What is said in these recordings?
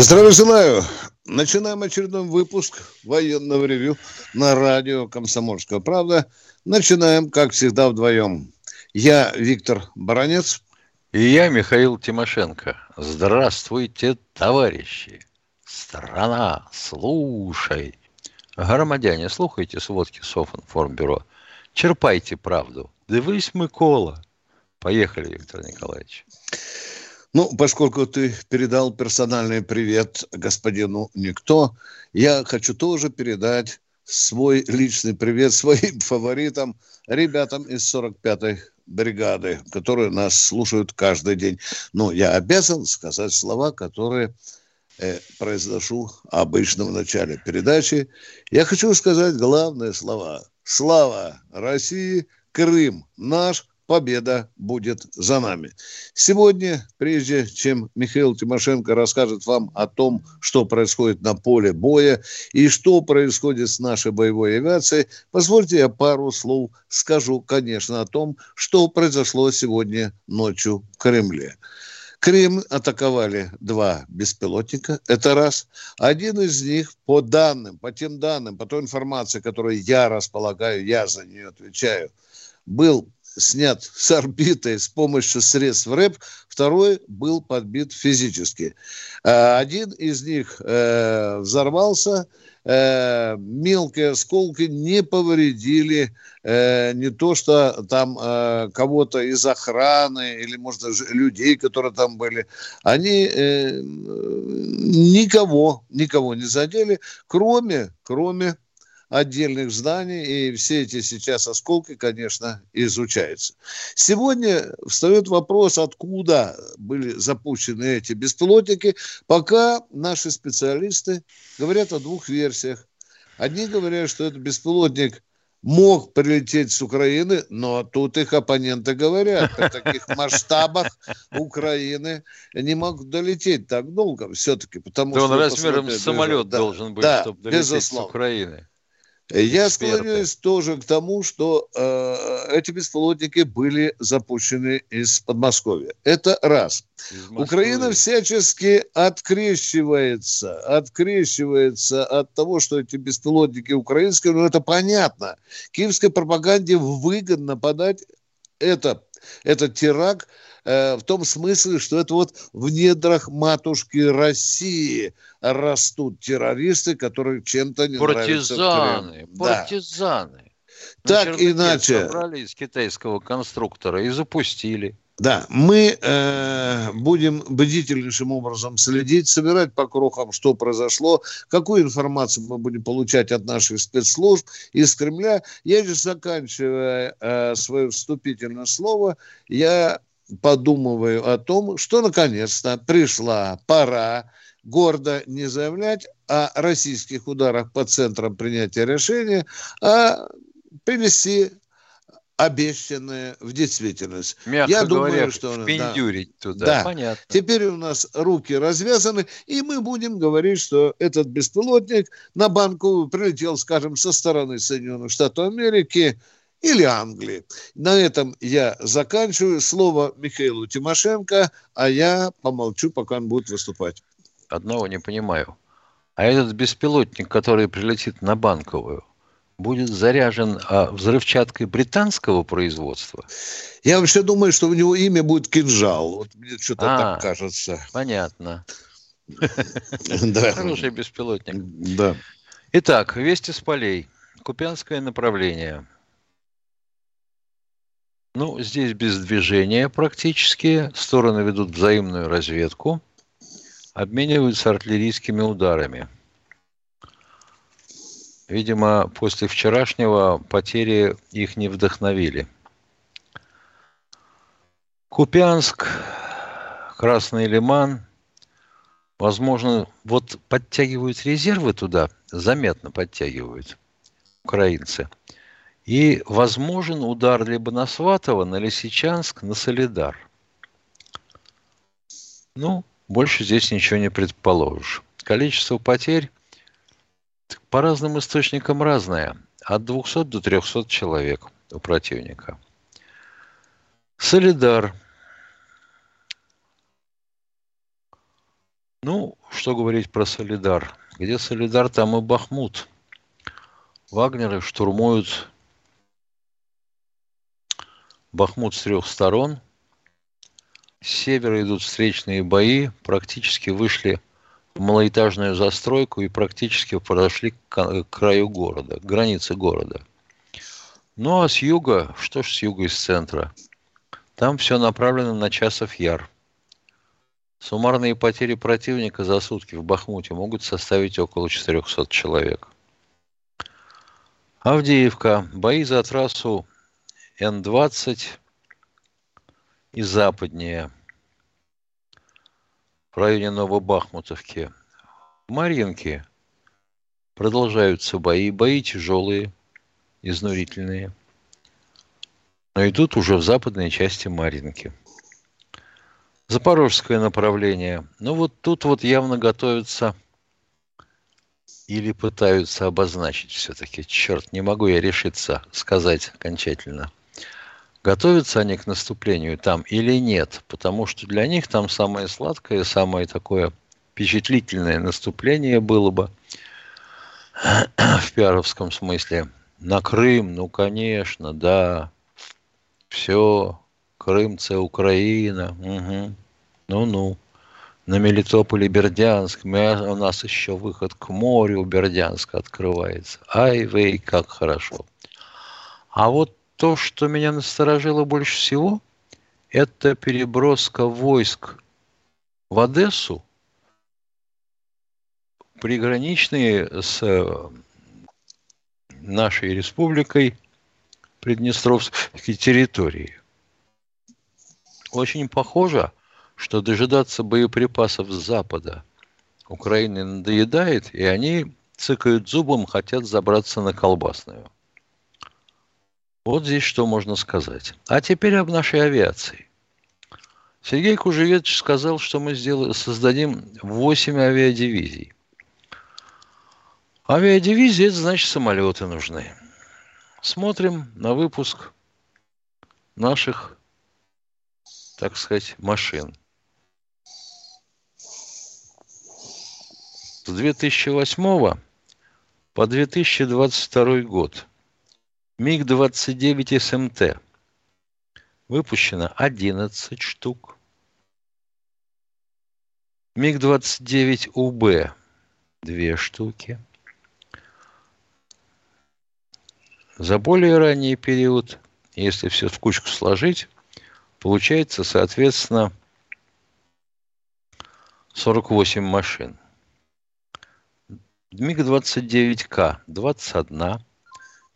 Здравия желаю. Начинаем очередной выпуск военного ревю на радио «Комсомольская правда». Начинаем, как всегда, вдвоем. Я Виктор Баранец. И я Михаил Тимошенко. Здравствуйте, товарищи. Страна, слушай. Громадяне, слухайте сводки Софинформбюро. Черпайте правду. Дивись, Микола. Поехали, Виктор Николаевич. Ну, поскольку ты передал персональный привет господину Никто, я хочу тоже передать свой личный привет своим фаворитам, ребятам из 45-й бригады, которые нас слушают каждый день. Но я обязан сказать слова, которые э, произношу обычно в начале передачи. Я хочу сказать главные слова. Слава России, Крым наш, победа будет за нами. Сегодня, прежде чем Михаил Тимошенко расскажет вам о том, что происходит на поле боя и что происходит с нашей боевой авиацией, позвольте я пару слов скажу, конечно, о том, что произошло сегодня ночью в Кремле. Крым атаковали два беспилотника, это раз. Один из них, по данным, по тем данным, по той информации, которой я располагаю, я за нее отвечаю, был снят с орбиты с помощью средств РЭП, второй был подбит физически. А, один из них э, взорвался, э, мелкие осколки не повредили э, не то, что там кого-то из охраны или, может, даже людей, которые там были. Они никого, никого не задели, кроме, кроме отдельных зданий, и все эти сейчас осколки, конечно, изучаются. Сегодня встает вопрос, откуда были запущены эти беспилотники. Пока наши специалисты говорят о двух версиях. Одни говорят, что это беспилотник мог прилететь с Украины, но тут их оппоненты говорят, при таких масштабах Украины не могут долететь так долго все-таки, потому да что... он размером с самолет да, должен быть, да, чтобы долететь безусловно. с Украины. Я Эксперты. склоняюсь тоже к тому, что э, эти беспилотники были запущены из Подмосковья. Это раз. Украина всячески открещивается, открещивается от того, что эти беспилотники украинские, ну это понятно. Киевской пропаганде выгодно подать это, этот теракт Э, в том смысле, что это вот в недрах матушки России растут террористы, которые чем-то не партизаны, нравятся. Партизаны, да. Так иначе. Собрали из китайского конструктора и запустили. Да, мы э, будем бдительнейшим образом следить, собирать по крохам, что произошло, какую информацию мы будем получать от наших спецслужб из Кремля. Я же заканчивая э, свое вступительное слово, я подумываю о том, что наконец-то пришла пора гордо не заявлять о российских ударах по центрам принятия решения, а привести обещанное в действительность. Мягко Я говоря, думаю, что впендюрить да, туда. Да. Понятно. Теперь у нас руки развязаны, и мы будем говорить, что этот беспилотник на банку прилетел, скажем, со стороны Соединенных Штатов Америки, или Англии. На этом я заканчиваю. Слово Михаилу Тимошенко, а я помолчу, пока он будет выступать. Одного не понимаю. А этот беспилотник, который прилетит на Банковую, будет заряжен а, взрывчаткой британского производства? Я вообще думаю, что у него имя будет кинжал. Вот мне что-то а, так кажется. Понятно. Хороший беспилотник. Да. Итак, вести с полей. Купянское направление – ну, здесь без движения практически. Стороны ведут взаимную разведку, обмениваются артиллерийскими ударами. Видимо, после вчерашнего потери их не вдохновили. Купянск, Красный Лиман, Возможно, вот подтягивают резервы туда, заметно подтягивают украинцы. И возможен удар либо на Сватово, на Лисичанск, на Солидар. Ну, больше здесь ничего не предположишь. Количество потерь по разным источникам разное. От 200 до 300 человек у противника. Солидар. Ну, что говорить про Солидар? Где Солидар, там и Бахмут. Вагнеры штурмуют Бахмут с трех сторон. С севера идут встречные бои. Практически вышли малоэтажную застройку и практически подошли к краю города, к границе города. Ну а с юга, что ж с юга из центра? Там все направлено на часов яр. Суммарные потери противника за сутки в Бахмуте могут составить около 400 человек. Авдеевка. Бои за трассу Н-20 и западнее в районе Новобахмутовки. В Марьинке продолжаются бои. Бои тяжелые, изнурительные. Но идут уже в западной части Марьинки. Запорожское направление. Ну вот тут вот явно готовятся или пытаются обозначить все-таки. Черт, не могу я решиться сказать окончательно – готовятся они к наступлению там или нет, потому что для них там самое сладкое, самое такое впечатлительное наступление было бы в пиаровском смысле. На Крым, ну, конечно, да. Все, Крым – это Украина. Угу. Ну-ну. На Мелитополе и Бердянск. Мы, у нас еще выход к морю у Бердянска открывается. Ай, вей, как хорошо. А вот то, что меня насторожило больше всего, это переброска войск в Одессу, приграничные с э, нашей республикой Приднестровской территории. Очень похоже, что дожидаться боеприпасов с запада Украины надоедает, и они цыкают зубом, хотят забраться на колбасную. Вот здесь что можно сказать. А теперь об нашей авиации. Сергей Кужевец сказал, что мы сделаем, создадим 8 авиадивизий. Авиадивизии – это значит самолеты нужны. Смотрим на выпуск наших, так сказать, машин. С 2008 по 2022 год – МиГ-29 СМТ. Выпущено 11 штук. МиГ-29 УБ 2 штуки. За более ранний период, если все в кучку сложить, получается, соответственно, 48 машин. МиГ-29К 21,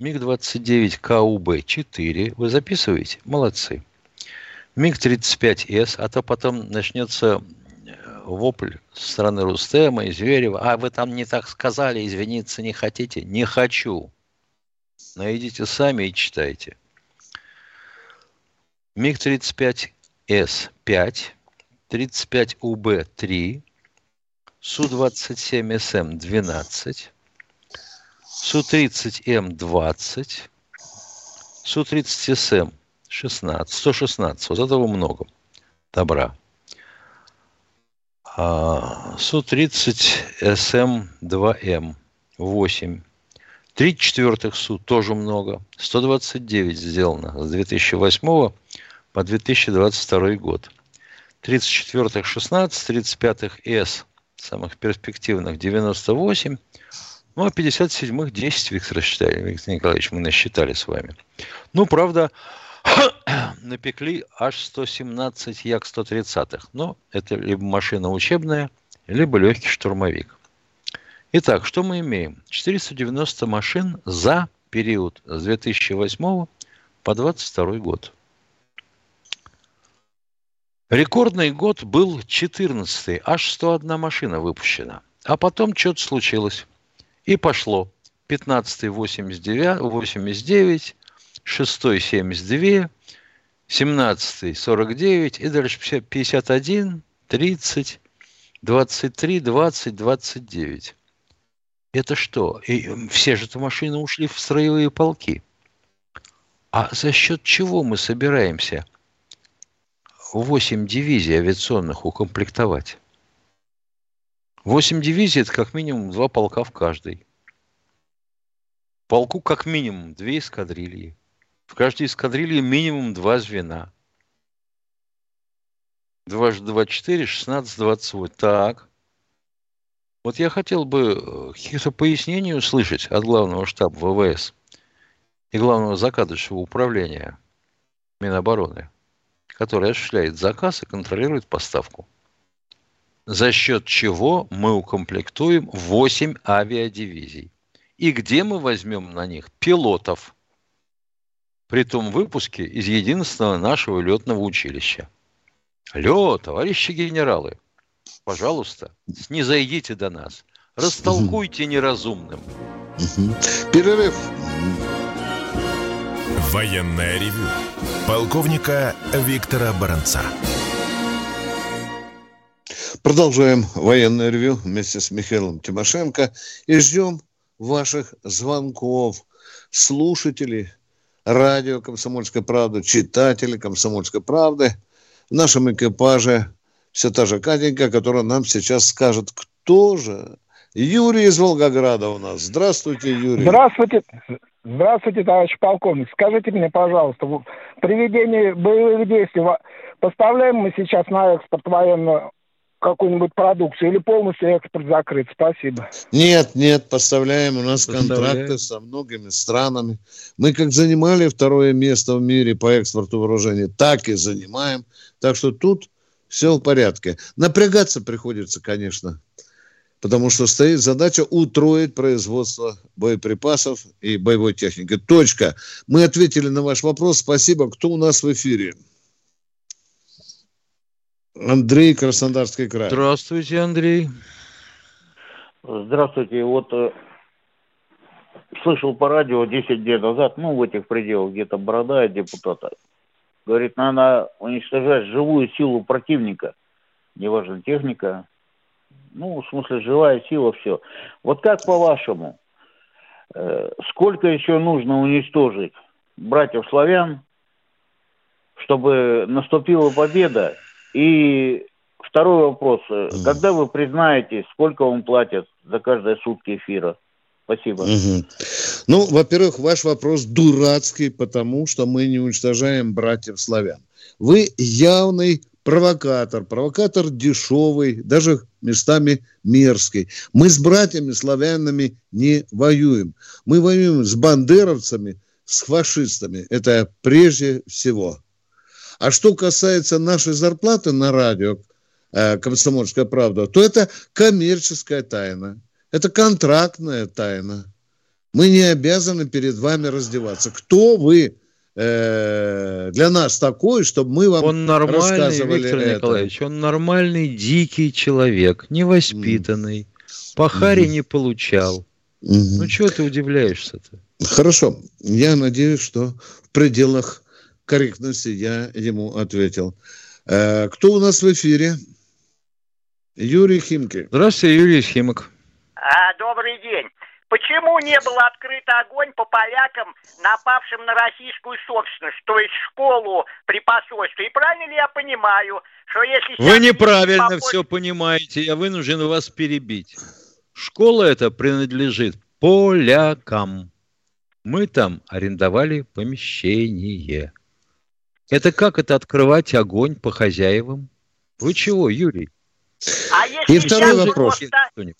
МиГ-29 КУБ-4. Вы записываете? Молодцы. МиГ-35С, а то потом начнется э, вопль со стороны Рустема и Зверева. А вы там не так сказали, извиниться не хотите? Не хочу. Найдите сами и читайте. МиГ-35С 5, 35УБ Су-27СМ 12, Су-30М20, Су-30СМ 16, 116. Вот этого много. Добра. А, Су-30СМ2М 8. 3 четвертых Су тоже много. 129 сделано с 2008 по 2022 год. 34-х 16, 35-х С, самых перспективных 98, ну, а 57-х 10, Виктор, считали, Виктор Николаевич, мы насчитали с вами. Ну, правда, напекли аж 117 Як-130. Но это либо машина учебная, либо легкий штурмовик. Итак, что мы имеем? 490 машин за период с 2008 по 2022 год. Рекордный год был 14 аж 101 машина выпущена. А потом что-то случилось. И пошло. 15 89, 89 6 72, 17 49 и дальше 51, 30, 23, 20, 29. Это что? И все же эти машины ушли в строевые полки. А за счет чего мы собираемся 8 дивизий авиационных укомплектовать? 8 дивизий – это как минимум два полка в каждой. Полку как минимум две эскадрильи. В каждой эскадрилье минимум два звена. 2 24, 16, 28. Так. Вот я хотел бы э, каких-то пояснений услышать от главного штаба ВВС и главного закадочного управления Минобороны, который осуществляет заказ и контролирует поставку. За счет чего мы укомплектуем 8 авиадивизий. И где мы возьмем на них пилотов, при том выпуске из единственного нашего летного училища. Алло, товарищи генералы, пожалуйста, не зайдите до нас. Растолкуйте неразумным. Перерыв. Военная ревю. Полковника Виктора Баранца. Продолжаем военное ревю вместе с Михаилом Тимошенко и ждем ваших звонков. Слушатели радио «Комсомольская правда», читатели «Комсомольской правды». В нашем экипаже все та же Катенька, которая нам сейчас скажет, кто же. Юрий из Волгограда у нас. Здравствуйте, Юрий. Здравствуйте. Здравствуйте, товарищ полковник. Скажите мне, пожалуйста, при ведении боевых действий поставляем мы сейчас на экспорт военную какую-нибудь продукцию или полностью экспорт закрыт? Спасибо. Нет, нет, поставляем. У нас контракты со многими странами. Мы как занимали второе место в мире по экспорту вооружений, так и занимаем. Так что тут все в порядке. Напрягаться приходится, конечно, потому что стоит задача утроить производство боеприпасов и боевой техники. Точка. Мы ответили на ваш вопрос. Спасибо. Кто у нас в эфире? Андрей, Краснодарский край. Здравствуйте, Андрей. Здравствуйте. Вот э, слышал по радио 10 дней назад, ну, в этих пределах, где-то борода депутата, говорит, надо уничтожать живую силу противника, неважно, техника, ну, в смысле, живая сила, все. Вот как по-вашему, э, сколько еще нужно уничтожить братьев славян, чтобы наступила победа и второй вопрос. Когда вы признаете, сколько вам платят за каждые сутки эфира? Спасибо. Угу. Ну, во-первых, ваш вопрос дурацкий, потому что мы не уничтожаем братьев славян. Вы явный провокатор, провокатор дешевый, даже местами мерзкий. Мы с братьями славянами не воюем. Мы воюем с бандеровцами, с фашистами. Это прежде всего. А что касается нашей зарплаты на радио э, «Комсомольская правда», то это коммерческая тайна. Это контрактная тайна. Мы не обязаны перед вами раздеваться. Кто вы э, для нас такой, чтобы мы вам он нормальный, рассказывали Виктор это? Николаевич, он нормальный, дикий человек, невоспитанный, mm. по харе mm. не получал. Mm-hmm. Ну, чего ты удивляешься-то? Хорошо. Я надеюсь, что в пределах корректности я ему ответил. Э, кто у нас в эфире? Юрий Химки. Здравствуйте, Юрий Химок. А, добрый день. Почему не был открыт огонь по полякам, напавшим на российскую собственность, то есть школу при посольстве? И правильно ли я понимаю, что если... Вы неправильно попозже... все понимаете, я вынужден вас перебить. Школа эта принадлежит полякам. Мы там арендовали помещение. Это как это открывать огонь по хозяевам? Вы чего, Юрий? А если И второй вопрос. Просто...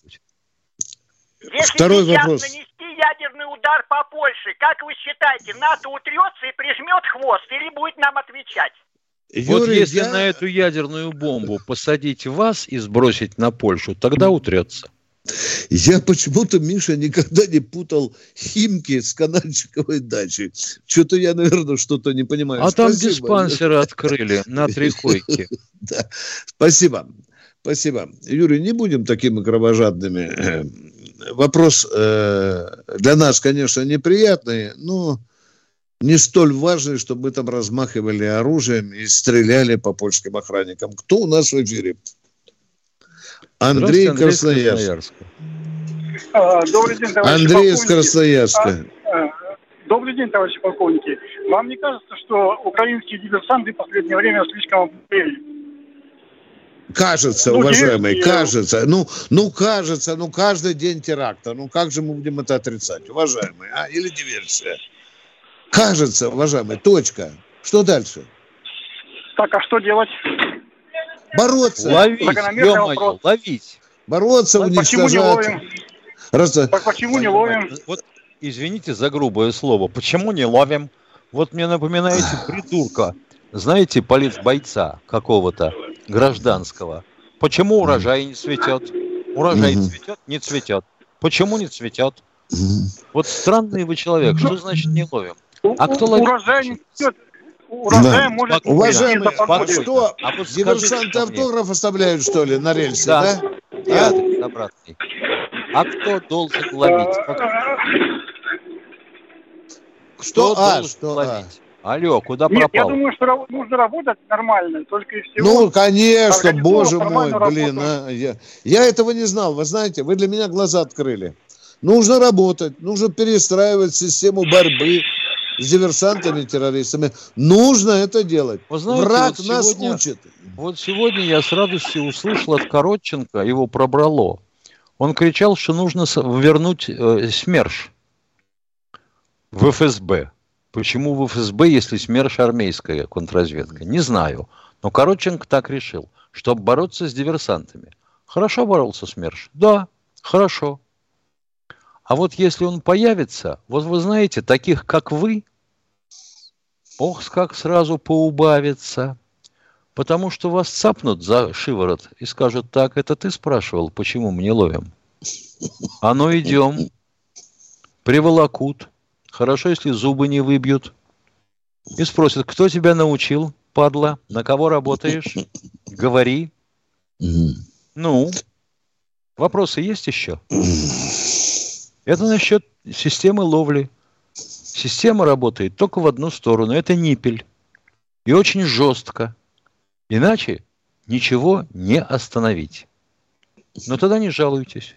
Если второй вопрос. нанести ядерный удар по Польше, как вы считаете, НАТО утрется и прижмет хвост или будет нам отвечать? Юрий, вот если я... на эту ядерную бомбу посадить вас и сбросить на Польшу, тогда утрется. Я почему-то, Миша, никогда не путал Химки с Канальчиковой дачей. Что-то я, наверное, что-то не понимаю. А Спасибо. там диспансеры открыли на три койки. Да. Спасибо. Спасибо. Юрий, не будем такими кровожадными. Вопрос э, для нас, конечно, неприятный, но не столь важный, чтобы мы там размахивали оружием и стреляли по польским охранникам. Кто у нас в эфире? Андрей, Андрей Красноярск. А, добрый день, товарищи Андрей из Красноярска. А, а, добрый день, товарищи полковники. Вам не кажется, что украинские диверсанты в последнее время слишком обмели? Кажется, ну, уважаемый, есть, кажется. Ну, ну, кажется, ну, каждый день теракта. Ну, как же мы будем это отрицать, уважаемый, а? Или диверсия? Кажется, уважаемый, точка. Что дальше? Так, а что делать? Бороться. Ловить, ё ловить. Бороться, так уничтожать. Почему не ловим? Раз... Так почему не ловим? Вот, извините за грубое слово, почему не ловим? Вот мне напоминаете придурка, знаете, политбойца какого-то гражданского. Почему урожай не цветет? Урожай цветет, не цветет. Почему не цветет? Вот странный вы человек. Что значит не ловим? А кто ловит? Урожай не цветет урожая да. может... Уважаемые, а что, а вот диверсанты автограф оставляют, что ли, на рельсе, да? Да, адрес обратный. А кто должен ловить? Что, а, должен что, ловить? А? Алло, куда Нет, пропал? я думаю, что нужно работать нормально, только и всего. Ну, конечно, боже мой, блин, а, я, я этого не знал, вы знаете, вы для меня глаза открыли. Нужно работать, нужно перестраивать систему борьбы, с диверсантами, террористами. Нужно это делать. Вы знаете, Враг вот нас сегодня, учит. Вот сегодня я с радостью услышал от Коротченко, его пробрало. Он кричал, что нужно вернуть э, СМЕРШ в ФСБ. Почему в ФСБ, если СМЕРШ армейская контрразведка? Не знаю. Но Коротченко так решил, чтобы бороться с диверсантами. Хорошо боролся СМЕРШ? Да, хорошо. А вот если он появится, вот вы знаете, таких как вы, ох, как сразу поубавится. Потому что вас цапнут за шиворот и скажут, так, это ты спрашивал, почему мы не ловим? А ну идем. Приволокут. Хорошо, если зубы не выбьют. И спросят, кто тебя научил, падла? На кого работаешь? Говори. Ну, вопросы есть еще? Это насчет системы ловли. Система работает только в одну сторону. Это ниппель. И очень жестко. Иначе ничего не остановить. Но тогда не жалуйтесь.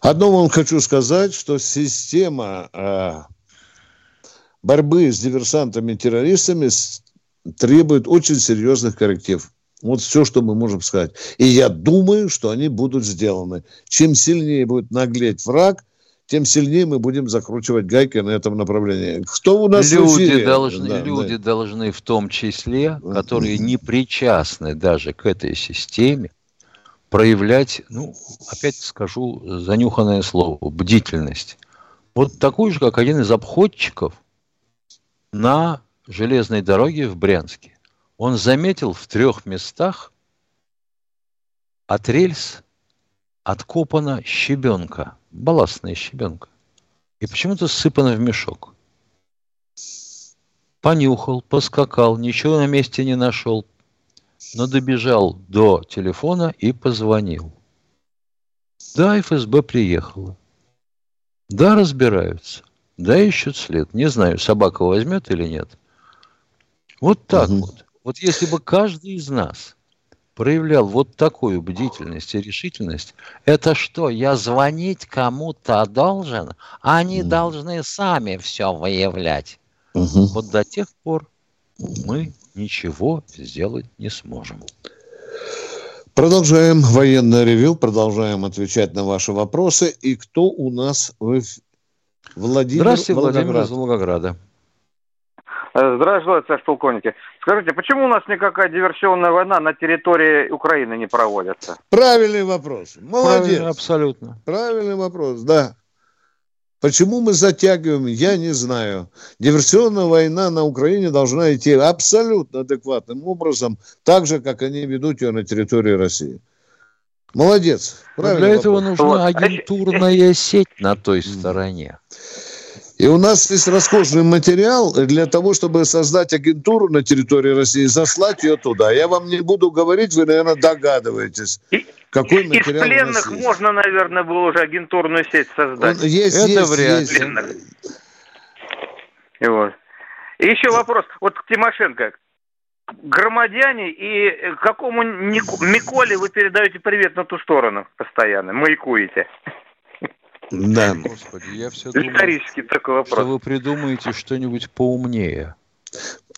Одно вам хочу сказать, что система э, борьбы с диверсантами-террористами требует очень серьезных корректив. Вот все, что мы можем сказать. И я думаю, что они будут сделаны. Чем сильнее будет наглеть враг, тем сильнее мы будем закручивать гайки на этом направлении. Кто у нас люди в эфире? Должны, да, люди да. должны в том числе, которые не причастны даже к этой системе, проявлять, ну, опять скажу занюханное слово, бдительность. Вот такую же, как один из обходчиков на железной дороге в Брянске он заметил в трех местах от рельс откопана щебенка, балластная щебенка, и почему-то сыпана в мешок. Понюхал, поскакал, ничего на месте не нашел, но добежал до телефона и позвонил. Да, ФСБ приехала. Да, разбираются. Да, ищут след. Не знаю, собака возьмет или нет. Вот так угу. вот. Вот если бы каждый из нас проявлял вот такую бдительность и решительность, это что, я звонить кому-то должен? Они mm. должны сами все выявлять. Угу. Вот до тех пор мы ничего сделать не сможем. Продолжаем военное ревю, продолжаем отвечать на ваши вопросы. И кто у нас в Владимир Здравствуйте, Владимир из Волгограда. Э, здравствуйте, товарищ полковники. Скажите, почему у нас никакая диверсионная война на территории Украины не проводится? Правильный вопрос. Молодец. Правильный, абсолютно. Правильный вопрос, да. Почему мы затягиваем, я не знаю. Диверсионная война на Украине должна идти абсолютно адекватным образом, так же, как они ведут ее на территории России. Молодец. Правильно. Для этого нужна агентурная сеть на той стороне. И у нас есть расхожий материал для того, чтобы создать агентуру на территории России, заслать ее туда. Я вам не буду говорить, вы, наверное, догадываетесь, какой Из материал Из пленных можно, наверное, было уже агентурную сеть создать. Он, есть, Это есть, вряд есть. И вот. И еще вопрос. Вот к Тимошенко. Громадяне и какому Миколе вы передаете привет на ту сторону постоянно? Маякуете. Да. Господи, я все Исторический думаю, такой вопрос. что вы придумаете что-нибудь поумнее.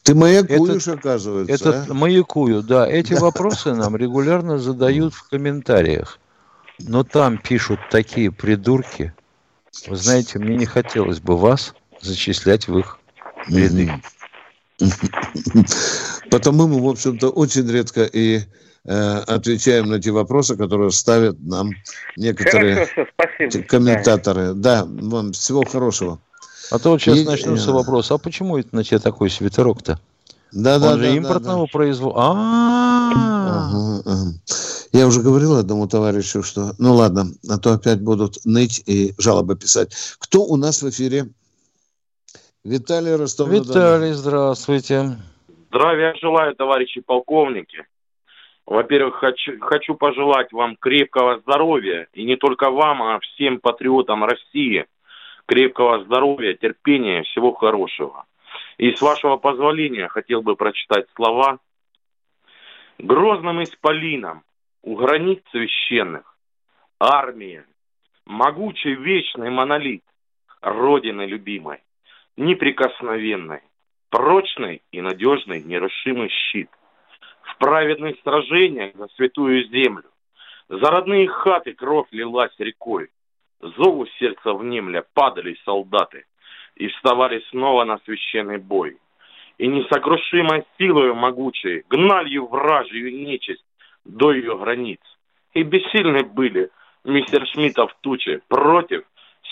Ты маякуешь, этот, оказывается. Этот, а? Маякую, да. Эти вопросы нам регулярно задают в комментариях. Но там пишут такие придурки. Вы знаете, мне не хотелось бы вас зачислять в их ряды. Потому мы, в общем-то, очень редко и отвечаем на те вопросы, которые ставят нам некоторые Хорошо, комментаторы. Да. вам всего хорошего. А то вот сейчас и... начнутся вопросы, а почему это на тебе такой свитерок-то? Да, Он да, же да, импортного да, да. производства. А, Я уже говорил одному товарищу, что, ну ладно, а то опять будут ныть и жалобы писать. Кто у нас в эфире? Виталий Ростов. Виталий, здравствуйте. Здравия желаю, товарищи полковники. Во-первых, хочу, хочу пожелать вам крепкого здоровья, и не только вам, а всем патриотам России, крепкого здоровья, терпения, всего хорошего. И с вашего позволения хотел бы прочитать слова. Грозным исполином у границ священных армия, могучий вечный монолит Родины любимой, неприкосновенной, прочный и надежный нерушимый щит в праведных сражениях за святую землю. За родные хаты кровь лилась рекой. Зову сердца внемля падали солдаты и вставали снова на священный бой. И несокрушимой силою могучей гнали вражью нечисть до ее границ. И бессильны были мистер Шмидтов тучи против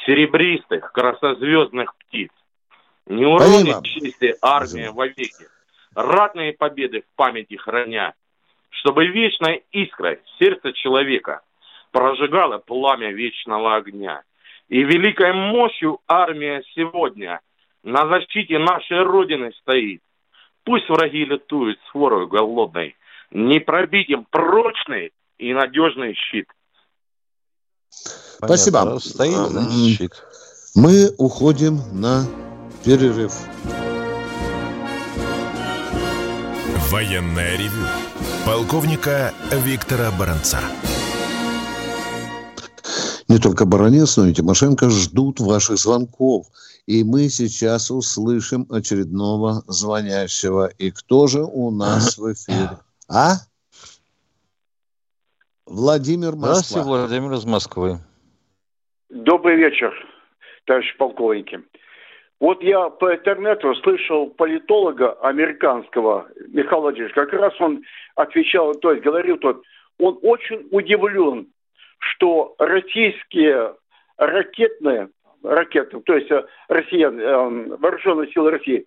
серебристых красозвездных птиц. Не уронит чести армия вовеки, ратные победы в памяти храня, чтобы вечная искра сердца человека прожигала пламя вечного огня. И великой мощью армия сегодня на защите нашей Родины стоит. Пусть враги летуют с ворой голодной, не пробить им прочный и надежный щит. Понятно. Спасибо. Стоит, значит, щит. Мы уходим на перерыв. Военное ревю полковника Виктора Баранца. Не только Баранец, но и Тимошенко ждут ваших звонков. И мы сейчас услышим очередного звонящего. И кто же у нас в эфире? А? Владимир Москва. Здравствуйте, Владимир из Москвы. Добрый вечер, товарищи полковники. Вот я по интернету слышал политолога американского, Михаил Владимирович, как раз он отвечал, то есть говорил тот, он очень удивлен, что российские ракетные, ракеты, то есть э, россиян, э, вооруженные силы России,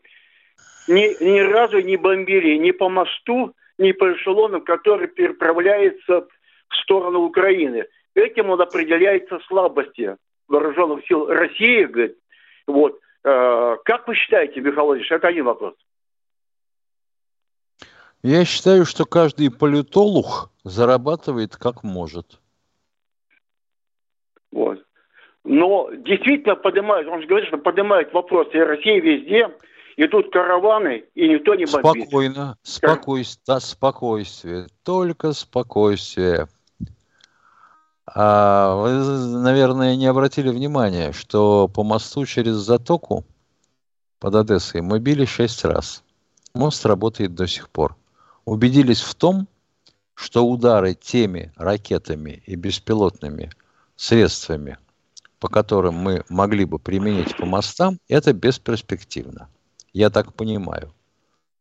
ни, ни разу не бомбили ни по мосту, ни по эшелону, который переправляется в сторону Украины. Этим он определяется слабости вооруженных сил России, говорит, вот, как вы считаете, Михаил Владимирович, это один вопрос. Я считаю, что каждый политолог зарабатывает как может. Вот. Но действительно поднимает, он же говорит, что поднимает вопросы и России везде, и тут караваны, и никто не бомбит. Спокойно, спокойствие, да, спокойствие, только спокойствие. А вы, наверное, не обратили внимания, что по мосту через затоку под Одессой мы били шесть раз. Мост работает до сих пор. Убедились в том, что удары теми ракетами и беспилотными средствами, по которым мы могли бы применить по мостам, это бесперспективно. Я так понимаю.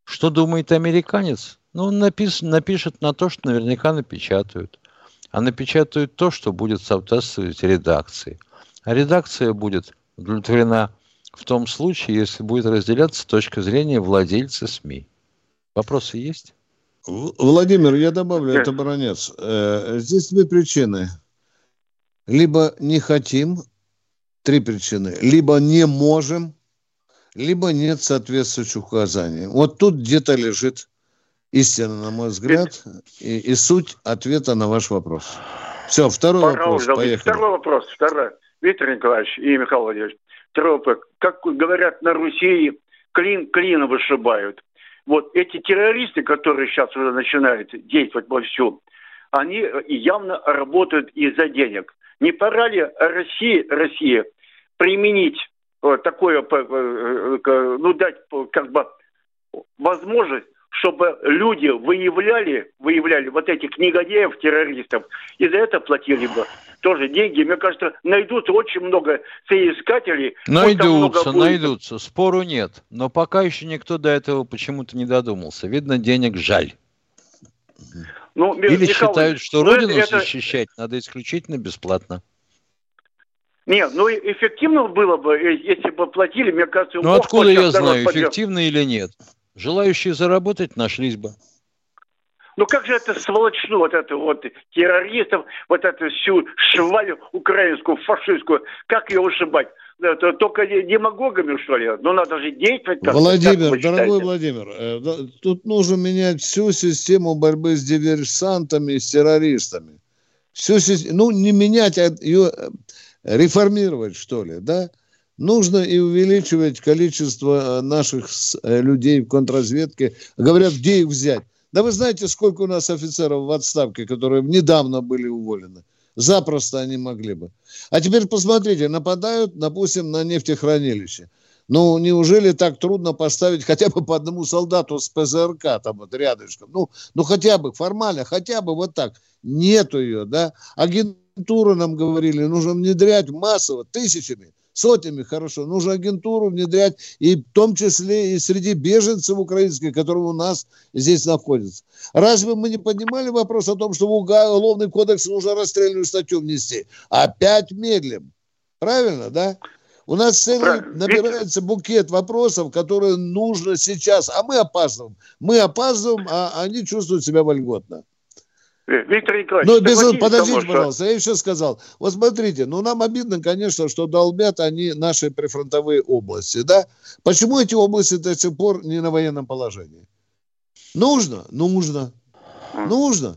Что думает американец? Ну, он напис, напишет на то, что наверняка напечатают – а напечатают то, что будет соответствовать редакции. А редакция будет удовлетворена в том случае, если будет разделяться точка зрения владельца СМИ. Вопросы есть? Владимир, я добавлю, это баронец. Э, здесь две причины. Либо не хотим, три причины. Либо не можем, либо нет соответствующих указаний. Вот тут где-то лежит истина, на мой взгляд, и, и суть ответа на ваш вопрос. Все, второй Пожалуйста, вопрос, поехали. Второй вопрос, второй. Виктор Николаевич и Михаил Владимирович. Вопрос. Как говорят на Руси, клин клина вышибают. Вот эти террористы, которые сейчас уже начинают действовать вовсю, они явно работают из-за денег. Не пора ли России, России применить вот такое, э, э, ну, дать как бы возможность чтобы люди выявляли, выявляли вот этих негодяев, террористов, и за это платили бы тоже деньги. Мне кажется, найдутся очень много соискателей. Найдутся, много найдутся, спору нет. Но пока еще никто до этого почему-то не додумался. Видно, денег жаль. Ну, Или Михаил, считают, что ну, родину это... защищать надо исключительно бесплатно. Нет, ну эффективно было бы, э, если бы платили, мне кажется... Ну откуда я знаю, эффективно или нет? Желающие заработать нашлись бы. Ну как же это сволочно, вот это вот террористов, вот эту всю швалю украинскую, фашистскую, как ее ушибать? Это только демагогами, что ли? Ну, надо же действовать. Как Владимир, как дорогой Владимир, э, тут нужно менять всю систему борьбы с диверсантами, с террористами. Всю систему, ну, не менять, а ее э, реформировать, что ли, да? Нужно и увеличивать количество э, наших э, людей в контрразведке. Говорят, где их взять? Да вы знаете, сколько у нас офицеров в отставке, которые недавно были уволены? Запросто они могли бы. А теперь посмотрите, нападают, допустим, на нефтехранилище. Ну, неужели так трудно поставить хотя бы по одному солдату с ПЗРК там вот рядышком? Ну, ну хотя бы формально, хотя бы вот так. Нету ее, да? Агентуру нам говорили, нужно внедрять массово, тысячами сотнями хорошо. Нужно агентуру внедрять, и в том числе и среди беженцев украинских, которые у нас здесь находятся. Разве мы не поднимали вопрос о том, что в Уголовный кодекс нужно расстрельную статью внести? Опять медлим. Правильно, да? У нас целый набирается букет вопросов, которые нужно сейчас, а мы опаздываем. Мы опаздываем, а они чувствуют себя вольготно. Виктор Николаевич, ну, без... подождите, тому, пожалуйста, я еще сказал. Вот смотрите, ну, нам обидно, конечно, что долбят они наши прифронтовые области, да? Почему эти области до сих пор не на военном положении? Нужно? Нужно. Нужно.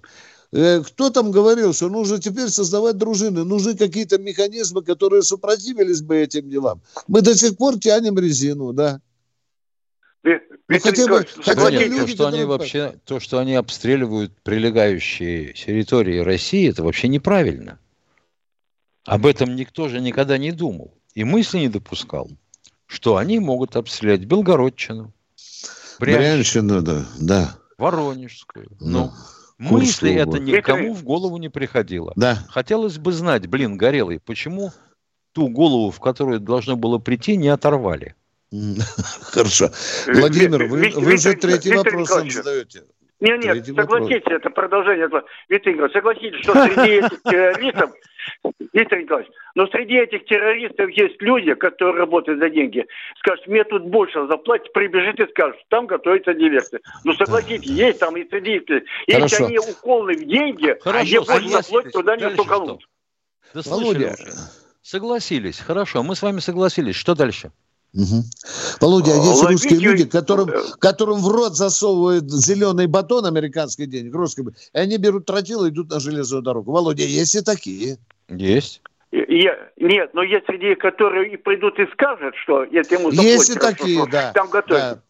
Э, кто там говорил, что нужно теперь создавать дружины, нужны какие-то механизмы, которые сопротивились бы этим делам. Мы до сих пор тянем резину, да. Хотя бы, хотя бы люди, то, что они вообще, то, что они обстреливают прилегающие территории России, это вообще неправильно. Об этом никто же никогда не думал. И мысли не допускал, что они могут обстрелять Белгородчину, Брянщину, да, да. Воронежскую. Ну, ну мысли это никому в голову не приходило. Да. Хотелось бы знать, блин, Горелый, почему ту голову, в которую должно было прийти, не оторвали? Хорошо. Владимир, вы, вы уже третий вопрос задаете. Нет, нет, Третий согласитесь, вопрос. это продолжение. Виктор Николаевич, согласитесь, что среди этих террористов, Виктор Николаевич, но среди этих террористов есть люди, которые работают за деньги. Скажут, мне тут больше заплатить, прибежит и скажет, там готовится диверсия. Ну, согласитесь, есть там и среди них. Если они уколы в деньги, Хорошо, а где больше заплатить, туда не стуканут. Да Володя. Согласились, хорошо, мы с вами согласились. Что дальше? Угу. Володя, а есть Ловите... русские люди, которым, которым в рот засовывают зеленый батон американский денег, русский, и они берут тротил и идут на железную дорогу. Володя, есть и такие. Есть. Я, нет, но есть среди которые и придут и скажут, что если ему Есть и такие, да. Там готовят. Да.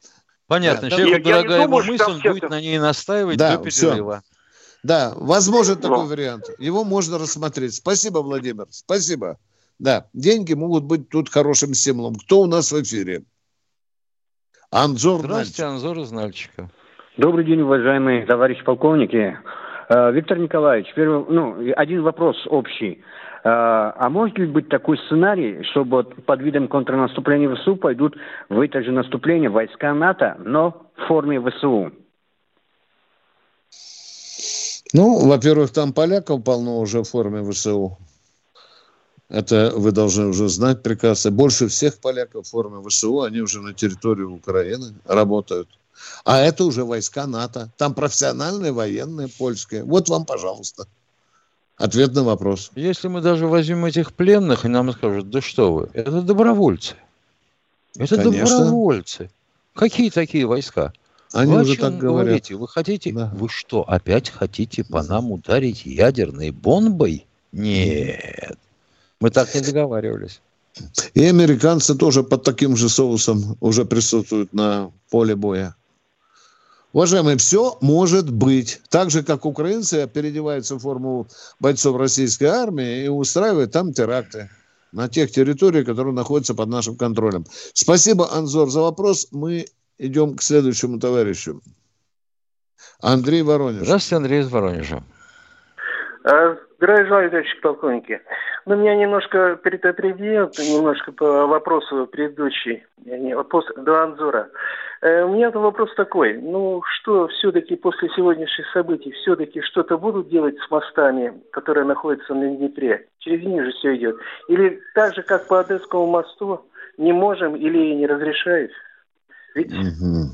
Понятно, да. человеку я, дорогая я думаю, мысль, он будет на ней настаивать да, до перерыва. Все. Да, возможен такой но. вариант. Его можно рассмотреть. Спасибо, Владимир. Спасибо. Да, деньги могут быть тут хорошим стимулом. Кто у нас в эфире? Анзор Здравствуйте, Нальчик. Анзор из Нальчика. Добрый день, уважаемые товарищи полковники. Э, Виктор Николаевич, первый, ну, один вопрос общий. Э, а может ли быть такой сценарий, чтобы под видом контрнаступления ВСУ пойдут в это же наступление войска НАТО, но в форме ВСУ? Ну, во-первых, там поляков полно уже в форме ВСУ. Это вы должны уже знать прекрасно. Больше всех поляков в форме ВСУ, они уже на территории Украины работают. А это уже войска НАТО. Там профессиональные военные польские. Вот вам, пожалуйста, ответ на вопрос. Если мы даже возьмем этих пленных, и нам скажут, да что вы, это добровольцы. Это Конечно. добровольцы. Какие такие войска? Они вы уже так говорят. Говорите? Вы хотите, да. вы что, опять хотите по нам ударить ядерной бомбой? Нет. Мы так не договаривались. И американцы тоже под таким же соусом уже присутствуют на поле боя. Уважаемые, все может быть. Так же, как украинцы переодеваются в форму бойцов российской армии и устраивают там теракты на тех территориях, которые находятся под нашим контролем. Спасибо, Анзор, за вопрос. Мы идем к следующему товарищу. Андрей Воронеж. Здравствуйте, Андрей из Воронежа. Здравия желаю, товарищи полковники. Ну, меня немножко предопределил, немножко по вопросу предыдущий, вопрос до Анзора. Э, у меня вопрос такой. Ну, что все-таки после сегодняшних событий, все-таки что-то будут делать с мостами, которые находятся на Днепре? Через них же все идет. Или так же, как по Одесскому мосту, не можем или не разрешают? Ведь... Угу.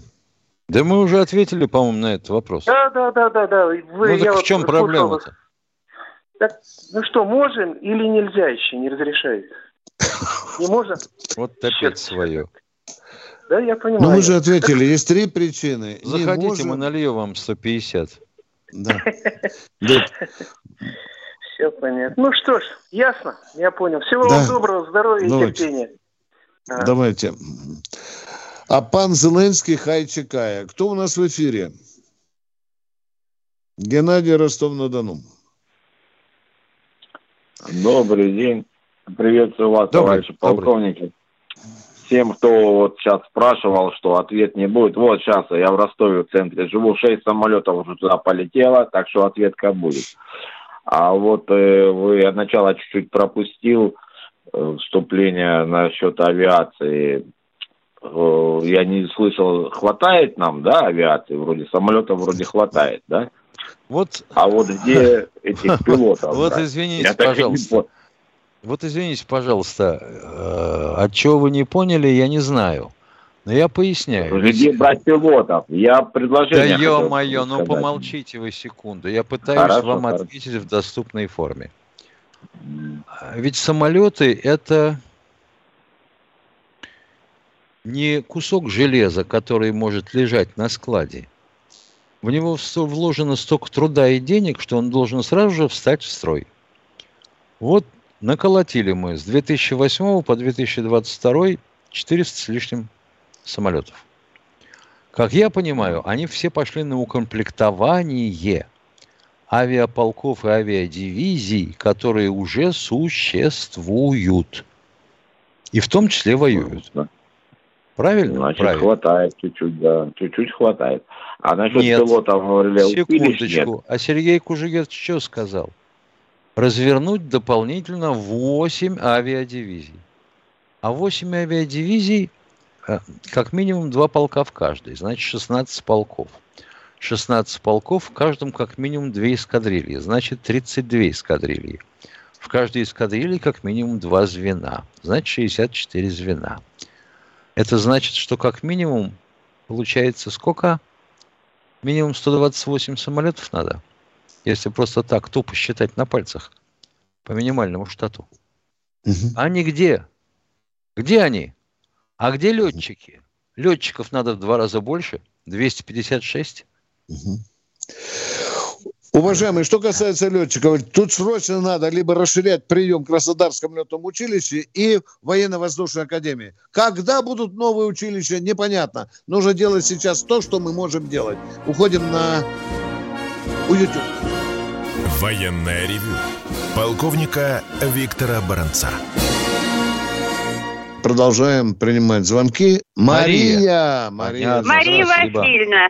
Да мы уже ответили, по-моему, на этот вопрос. Да, да, да, да, да. Вы, ну так в чем проблема-то? Так, ну что, можем или нельзя еще, не разрешает? Не можем? Вот опять свое. Да, я понимаю. Ну, мы же ответили, есть три причины. Заходите, можем... мы нальем вам 150. Да. Все понятно. Ну что ж, ясно, я понял. Всего вам доброго, здоровья и терпения. Давайте. А пан Зеленский хай чекає. Кто у нас в эфире? Геннадий Ростов-на-Дону. Добрый день. Приветствую вас, добрый, товарищи полковники. Добрый. Всем, кто вот сейчас спрашивал, что ответ не будет. Вот сейчас я в Ростове в центре живу, шесть самолетов уже туда полетело, так что ответка будет. А вот э, вы от начала чуть-чуть пропустил э, вступление насчет авиации. Э, я не слышал, хватает нам, да, авиации? Вроде самолетов вроде хватает, да? Вот. А вот где этих пилотов? Вот извините, пожалуйста. Вот извините, пожалуйста, э, от чего вы не поняли, я не знаю. Но я поясняю. Где брать пилотов? Я предложение... Да ё-моё, ну помолчите вы секунду. Я пытаюсь хорошо, вам хорошо. ответить в доступной форме. Ведь самолеты это не кусок железа, который может лежать на складе. В него вложено столько труда и денег, что он должен сразу же встать в строй. Вот наколотили мы с 2008 по 2022 400 с лишним самолетов. Как я понимаю, они все пошли на укомплектование авиаполков и авиадивизий, которые уже существуют. И в том числе воюют. Правильно? Значит, Правильно. хватает чуть-чуть, да. Чуть-чуть хватает. А насчет нет, пилотов говорили, секундочку. Нет. А Сергей Кужугет что сказал? Развернуть дополнительно 8 авиадивизий. А 8 авиадивизий, э, как минимум 2 полка в каждой. Значит, 16 полков. 16 полков, в каждом как минимум 2 эскадрильи. Значит, 32 эскадрильи. В каждой эскадрильи как минимум 2 звена. Значит, 64 звена. Это значит, что как минимум получается сколько? Минимум 128 самолетов надо. Если просто так тупо считать на пальцах по минимальному штату. Угу. Они где? Где они? А где летчики? Летчиков надо в два раза больше. 256. Угу. Уважаемые, что касается летчиков, тут срочно надо либо расширять прием в Краснодарском летном училище и военно-воздушной академии. Когда будут новые училища, непонятно. Нужно делать сейчас то, что мы можем делать. Уходим на YouTube. Военная ревю. Полковника Виктора Баранца. Продолжаем принимать звонки. Мария. Мария, Мария, Мария Васильевна.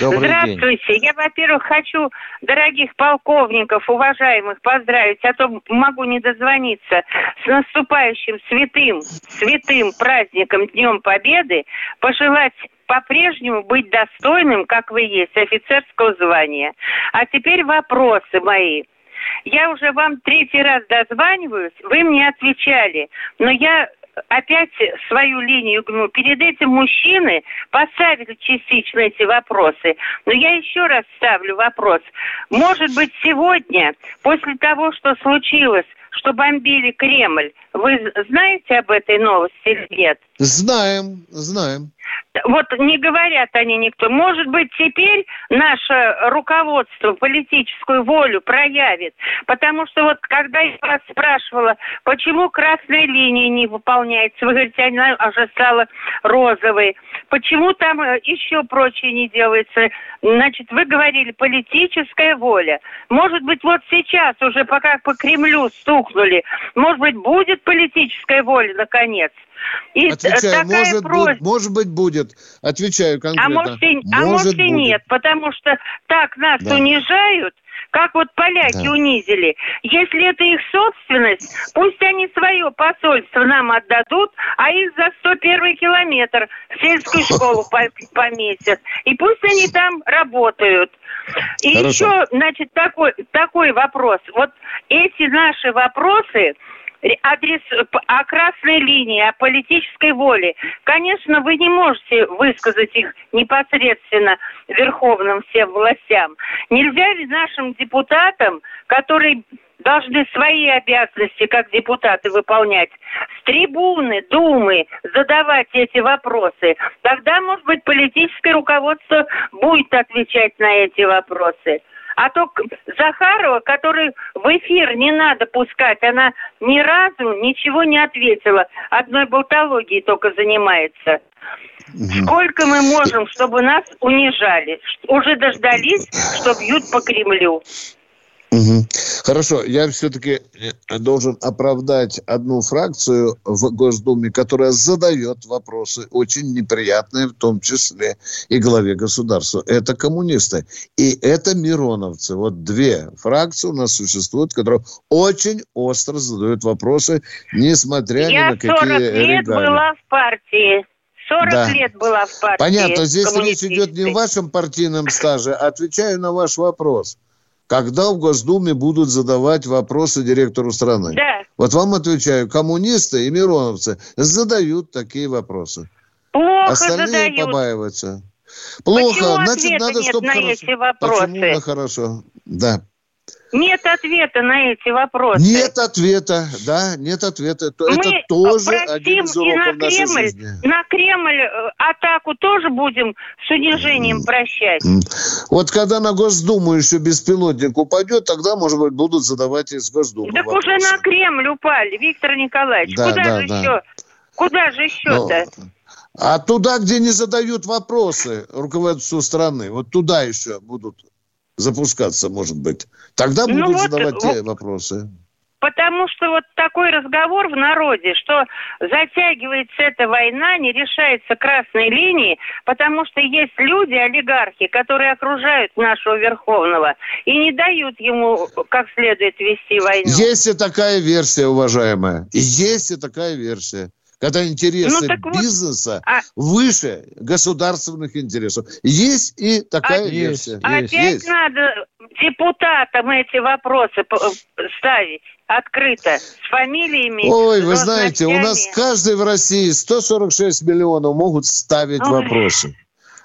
Добрый Здравствуйте. День. Я, во-первых, хочу дорогих полковников, уважаемых, поздравить, а то могу не дозвониться, с наступающим святым, святым праздником Днем Победы, пожелать по-прежнему быть достойным, как вы есть, офицерского звания. А теперь вопросы мои. Я уже вам третий раз дозваниваюсь, вы мне отвечали, но я опять свою линию гну. Перед этим мужчины поставили частично эти вопросы. Но я еще раз ставлю вопрос. Может быть, сегодня, после того, что случилось, что бомбили Кремль, вы знаете об этой новости или нет? Знаем, знаем. Вот не говорят они никто. Может быть, теперь наше руководство политическую волю проявит. Потому что вот когда я вас спрашивала, почему красная линия не выполняется, вы говорите, она уже стала розовой. Почему там э, еще прочее не делается? Значит, вы говорили, политическая воля. Может быть, вот сейчас уже пока по Кремлю стукнули, может быть, будет политическая воля наконец? И Отвечаю, может, просьба... Быть, может быть, будет. Отвечаю конкретно. А может и, может, а может и нет, потому что так нас да. унижают, как вот поляки да. унизили. Если это их собственность, пусть они свое посольство нам отдадут, а их за 101 километр в сельскую школу поместят. И пусть они там работают. И Хорошо. еще, значит, такой, такой вопрос. Вот эти наши вопросы, адрес о красной линии, о политической воле. Конечно, вы не можете высказать их непосредственно верховным всем властям. Нельзя ли нашим депутатам, которые должны свои обязанности как депутаты выполнять, с трибуны Думы задавать эти вопросы. Тогда, может быть, политическое руководство будет отвечать на эти вопросы. А то Захарова, который в эфир не надо пускать, она ни разу ничего не ответила. Одной болтологией только занимается. Сколько мы можем, чтобы нас унижали? Уже дождались, что бьют по Кремлю. Угу. Хорошо, я все-таки э, должен оправдать одну фракцию в Госдуме, которая задает вопросы очень неприятные, в том числе и главе государства. Это коммунисты. И это мироновцы. Вот две фракции у нас существуют, которые очень остро задают вопросы, несмотря я ни на какие 40 лет регалии. была в партии. 40 да. лет была в партии. Понятно, здесь речь идет не в вашем партийном стаже. Отвечаю на ваш вопрос когда в Госдуме будут задавать вопросы директору страны. Да. Вот вам отвечаю, коммунисты и мироновцы задают такие вопросы. Плохо Остальные задают. побаиваются. Плохо, Почему значит, надо, чтобы на хорошо. эти вопросы? Почему на хорошо? Да. Нет ответа на эти вопросы. Нет ответа, да, нет ответа. Мы Это тоже один из и на Кремль, жизни. на Кремль э, атаку тоже будем с унижением прощать. Вот когда на Госдуму еще беспилотник упадет, тогда, может быть, будут задавать из Госдумы Так вопросы. уже на Кремль упали, Виктор Николаевич. Да, Куда да, же да. еще? Куда же еще-то? А туда, где не задают вопросы руководству страны, вот туда еще будут запускаться, может быть. Тогда Ну будут вот, задавать те вот. вопросы. Потому что вот такой разговор в народе, что затягивается эта война, не решается красной линии, потому что есть люди, олигархи, которые окружают нашего Верховного и не дают ему как следует вести войну. Есть и такая версия, уважаемая. Есть и такая версия. Когда интересы Ну, вот, бизнеса а- выше государственных интересов. Есть и такая А- версия. Опять Есть. надо депутатам эти вопросы п- ставить открыто, с фамилиями. Ой, вы с знаете, у нас каждый в России 146 миллионов могут ставить Ой. вопросы.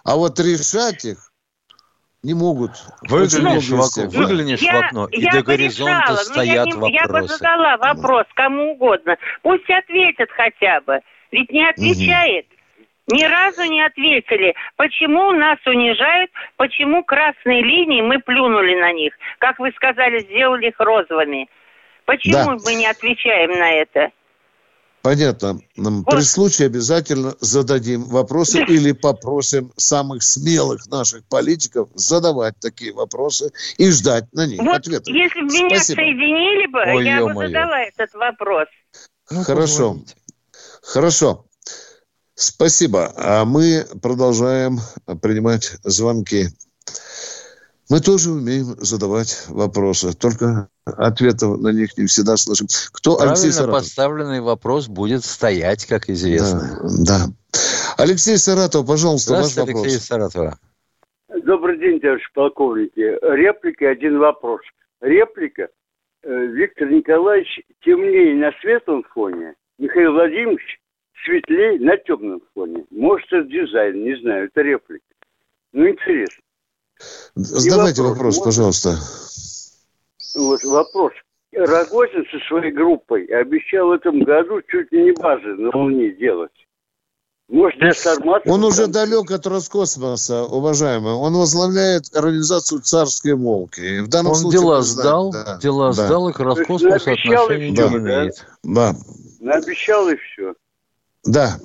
А вот решать их не могут. Выглянешь в окно, выглянешь в окно, и я до горизонта решала, стоят я, не- я бы вопросы. задала вопрос кому угодно. Пусть ответят хотя бы. Ведь не отвечает. Ни разу не ответили, почему нас унижают, почему красные линии, мы плюнули на них. Как вы сказали, сделали их розовыми. Почему Да. мы не отвечаем на это? Понятно. Нам При случае обязательно зададим вопросы или попросим самых смелых наших политиков задавать такие вопросы и ждать на них Вот ответов. если бы меня Спасибо. соединили бы, Ой, я бы ё-моё. задала этот вопрос. Хорошо. Хорошо. Спасибо. А мы продолжаем принимать звонки. Мы тоже умеем задавать вопросы, только ответов на них не всегда слышим. Кто Алексей Правильно Саратов? поставленный вопрос будет стоять, как известно. Да. Алексей Саратов, пожалуйста, ваш Здравствуйте, вопрос. Алексей Саратова. Добрый день, товарищ полковники. Реплика, и один вопрос. Реплика. Э, Виктор Николаевич темнее на светлом фоне, Михаил Владимирович светлее на темном фоне. Может, это дизайн, не знаю, это реплика. Ну, интересно. Задавайте вопрос, вопрос пожалуйста. Вот вопрос. Рогозин со своей группой обещал в этом году чуть ли не базы на Луне делать. Может, информация... Он уже далек от Роскосмоса, уважаемый. Он возглавляет организацию «Царские волки». И в данном Он случае, дела сдал, да, дела да. сдал, и к Роскосмосу отношения не имеет. Да. да. Обещал и все. Да.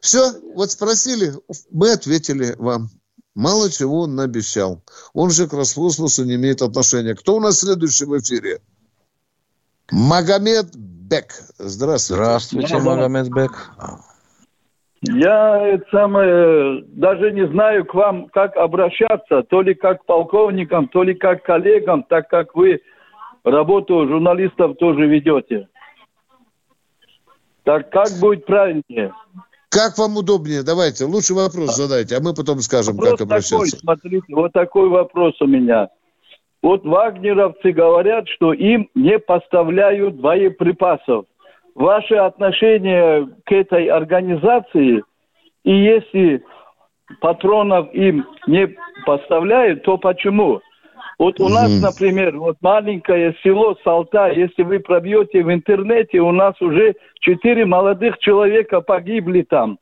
Все, вот спросили, мы ответили вам. Мало чего он обещал. Он же к Роскосмосу не имеет отношения. Кто у нас следующий в эфире? Магомед Бек. Здравствуйте. Здравствуйте, Магомед Бек. Я это самое, даже не знаю к вам, как обращаться, то ли как к полковникам, то ли как к коллегам, так как вы работу журналистов тоже ведете. Так как будет правильнее? Как вам удобнее? Давайте, лучший вопрос задайте, а мы потом скажем, вопрос как обращаться. Такой, смотрите, вот такой вопрос у меня. Вот вагнеровцы говорят, что им не поставляют боеприпасов. Ваше отношение к этой организации, и если патронов им не поставляют, то почему? Вот у нас, например, вот маленькое село Салта, если вы пробьете в интернете, у нас уже четыре молодых человека погибли там.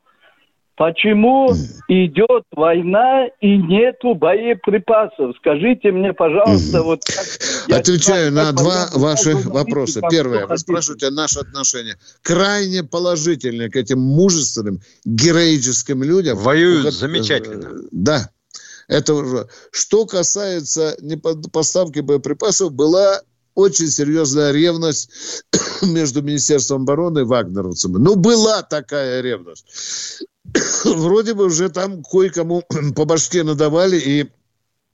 Почему идет война и нету боеприпасов? Скажите мне, пожалуйста, вот как Отвечаю на два ваши вопроса. Первое, вы спрашиваете наше отношение. Крайне положительное к этим мужественным, героическим людям. Воюют замечательно. Да, это уже. Что касается поставки боеприпасов, была очень серьезная ревность между Министерством обороны и вагнеровцами. Ну, была такая ревность. Вроде бы уже там кое-кому по башке надавали, и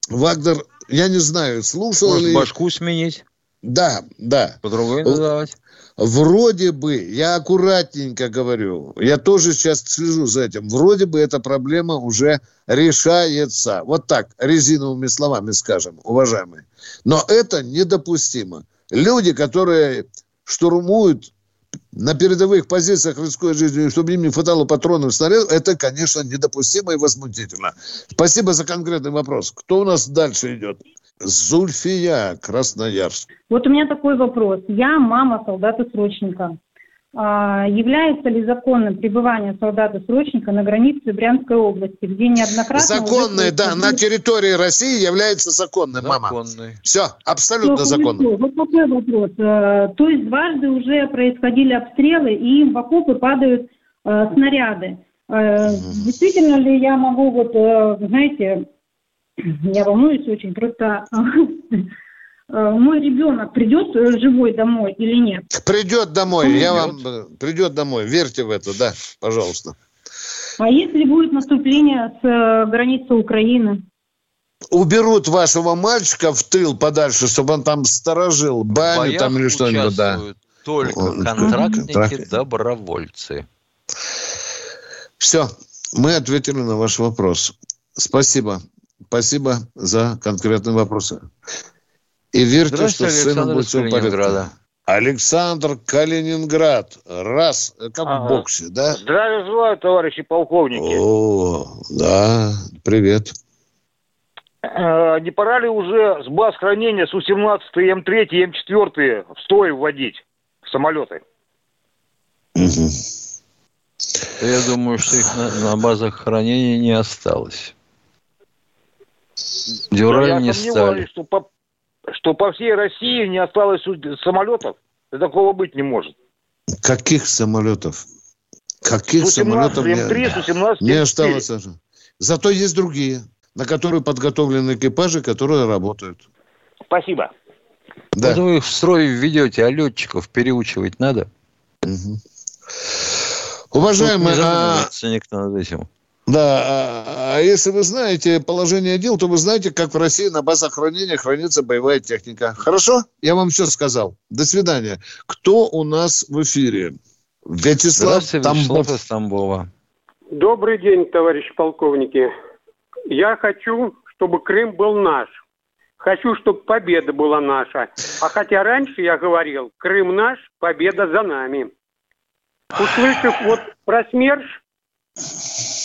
Вагнер, я не знаю, слушал Может, ли... башку сменить? Да, да. По другой называть? Вроде бы, я аккуратненько говорю, я тоже сейчас слежу за этим, вроде бы эта проблема уже решается. Вот так, резиновыми словами скажем, уважаемые. Но это недопустимо. Люди, которые штурмуют на передовых позициях рискуя жизнью, чтобы им не хватало патронов снарядов, это, конечно, недопустимо и возмутительно. Спасибо за конкретный вопрос. Кто у нас дальше идет? Зульфия, Красноярск. Вот у меня такой вопрос. Я мама солдата-срочника. А, является ли законным пребывание солдата-срочника на границе Брянской области, где неоднократно... Законное, да, на территории России является законным, мама. Законный. Все, абсолютно законно. Вот такой вопрос. Э, то есть дважды уже происходили обстрелы, и им в окопы падают э, снаряды. Э, действительно ли я могу, вот, знаете, я волнуюсь очень, просто э, мой ребенок придет э, живой домой или нет? Придет домой, придет. я вам э, придет домой, верьте в это, да, пожалуйста. А если будет наступление с границы Украины? Уберут вашего мальчика в тыл подальше, чтобы он там сторожил баню там или что-нибудь, да. Только контрактники, добровольцы. Все, мы ответили на ваш вопрос. Спасибо. Спасибо за конкретные вопросы. И верьте, что с сыном будет все в порядке. Александр Калининград. Раз, как ага. в боксе, да? Здравия желаю, товарищи полковники. О, да, привет. Э, не пора ли уже с баз хранения Су-17, М3 и М4 в строй вводить в самолеты? Угу. Я думаю, что их на, на базах хранения не осталось. Дюраль да, не стали. Что по, что по всей России не осталось самолетов. Такого быть не может. Каких самолетов? Каких Су-17, самолетов М3, Су-17, не осталось? Зато есть другие, на которые подготовлены экипажи, которые работают. Спасибо. Да. Вот вы в строй введете, а летчиков переучивать надо? Угу. Уважаемые, а... никто над этим. Да, а, а если вы знаете положение дел, то вы знаете, как в России на базах хранения хранится боевая техника. Хорошо? Я вам все сказал. До свидания. Кто у нас в эфире? Вячеслав Тамбов. из Тамбова. Добрый день, товарищи полковники. Я хочу, чтобы Крым был наш. Хочу, чтобы победа была наша. А хотя раньше я говорил, Крым наш, победа за нами. услышав вот про СМЕРШ,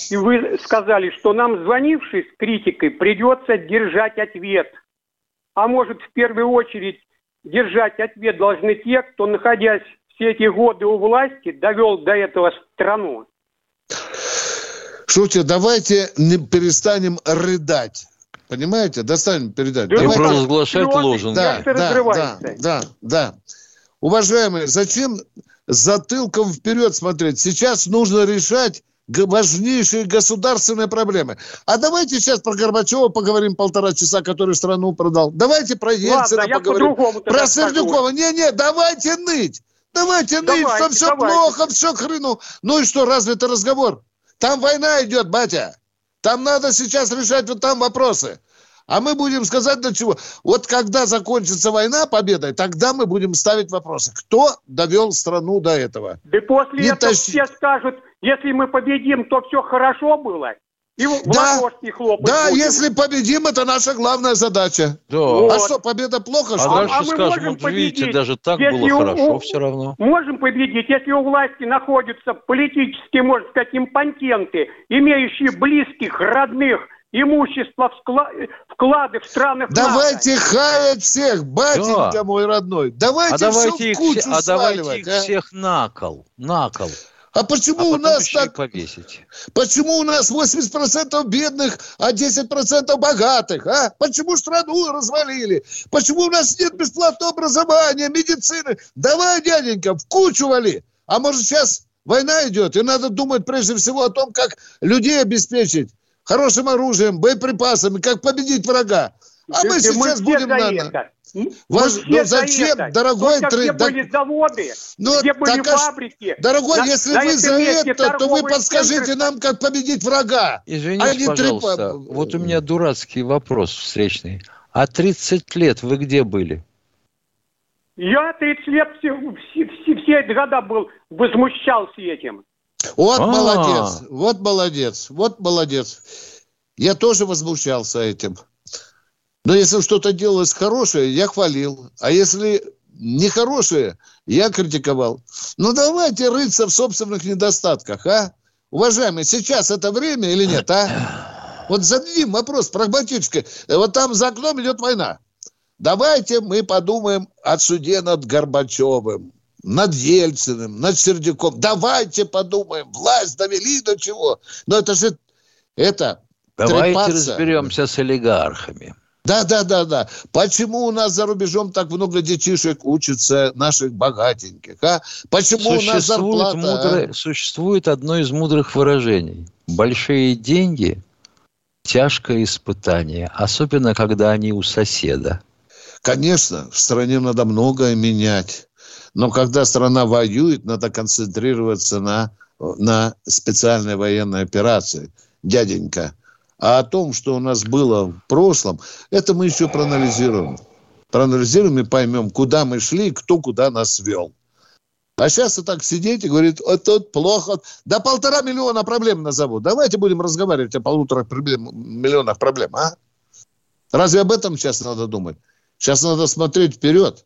и вы сказали, что нам, звонивший с критикой, придется держать ответ. А может, в первую очередь, держать ответ должны те, кто, находясь все эти годы у власти, довел до этого страну. Шутя, давайте не перестанем рыдать. Понимаете? Достанем передать. Да Давайте... провозглашать лозунги. Да, да, да, да, да. Уважаемые, зачем затылком вперед смотреть? Сейчас нужно решать важнейшие государственные проблемы. А давайте сейчас про Горбачева поговорим полтора часа, который страну продал. Давайте про Ельцина Ладно, поговорим. Про Сердюкова. Не-не, давайте ныть. Давайте, давайте ныть, что все давайте. плохо, все хрену. Ну и что, разве это разговор? Там война идет, батя. Там надо сейчас решать вот там вопросы. А мы будем сказать для чего. Вот когда закончится война победой, тогда мы будем ставить вопросы. Кто довел страну до этого? Да после Не этого тащ... все скажут, если мы победим, то все хорошо было. И да, да если победим, это наша главная задача. Да. Вот. А что, победа плохо? А что? дальше а скажем, вот видите, даже так было хорошо у, все равно. Можем победить, если у власти находятся политические, можно сказать, импотенты, имеющие близких, родных, имущество, вклады в странах Давайте хаять всех, батенька да. мой родной. Давайте, а давайте все их, кучу а давайте их а? всех на кол, на кол. А почему а у нас так... Повесить. Почему у нас 80% бедных, а 10% богатых? А? Почему страну развалили? Почему у нас нет бесплатного образования, медицины? Давай, дяденька, в кучу вали. А может сейчас война идет, и надо думать прежде всего о том, как людей обеспечить хорошим оружием, боеприпасами, как победить врага. А мы сейчас будем... На... Вас, ну зачем, это. дорогой Только где да... были заводы, ну, где были так, фабрики. Дорогой, на, если вы за это, то вы подскажите центр... нам, как победить врага. Извините, а пожалуйста, три... вот у меня дурацкий вопрос встречный. А 30 лет вы где были? Я 30 лет все, все, все, все эти года был, возмущался этим. Вот А-а-а. молодец, вот молодец, вот молодец. Я тоже возмущался этим. Но если что-то делалось хорошее, я хвалил. А если нехорошее, я критиковал. Ну, давайте рыться в собственных недостатках, а? Уважаемые, сейчас это время или нет, а? Вот зададим вопрос прагматически. Вот там за окном идет война. Давайте мы подумаем о суде над Горбачевым, над Ельциным, над Сердюком. Давайте подумаем. Власть довели до чего? Но это же... Это Давайте трепаться. разберемся с олигархами. Да, да, да, да. Почему у нас за рубежом так много детишек учатся наших богатеньких? А? Почему существует у нас зарплата? Мудрое, а? Существует одно из мудрых выражений. Большие деньги – тяжкое испытание, особенно когда они у соседа. Конечно, в стране надо многое менять. Но когда страна воюет, надо концентрироваться на, на специальной военной операции. Дяденька – а о том, что у нас было в прошлом, это мы еще проанализируем. Проанализируем и поймем, куда мы шли, кто куда нас вел. А сейчас и так сидеть и говорить, а тут плохо. Да полтора миллиона проблем назову. Давайте будем разговаривать о полутора проблем, миллионах проблем, а? Разве об этом сейчас надо думать? Сейчас надо смотреть вперед.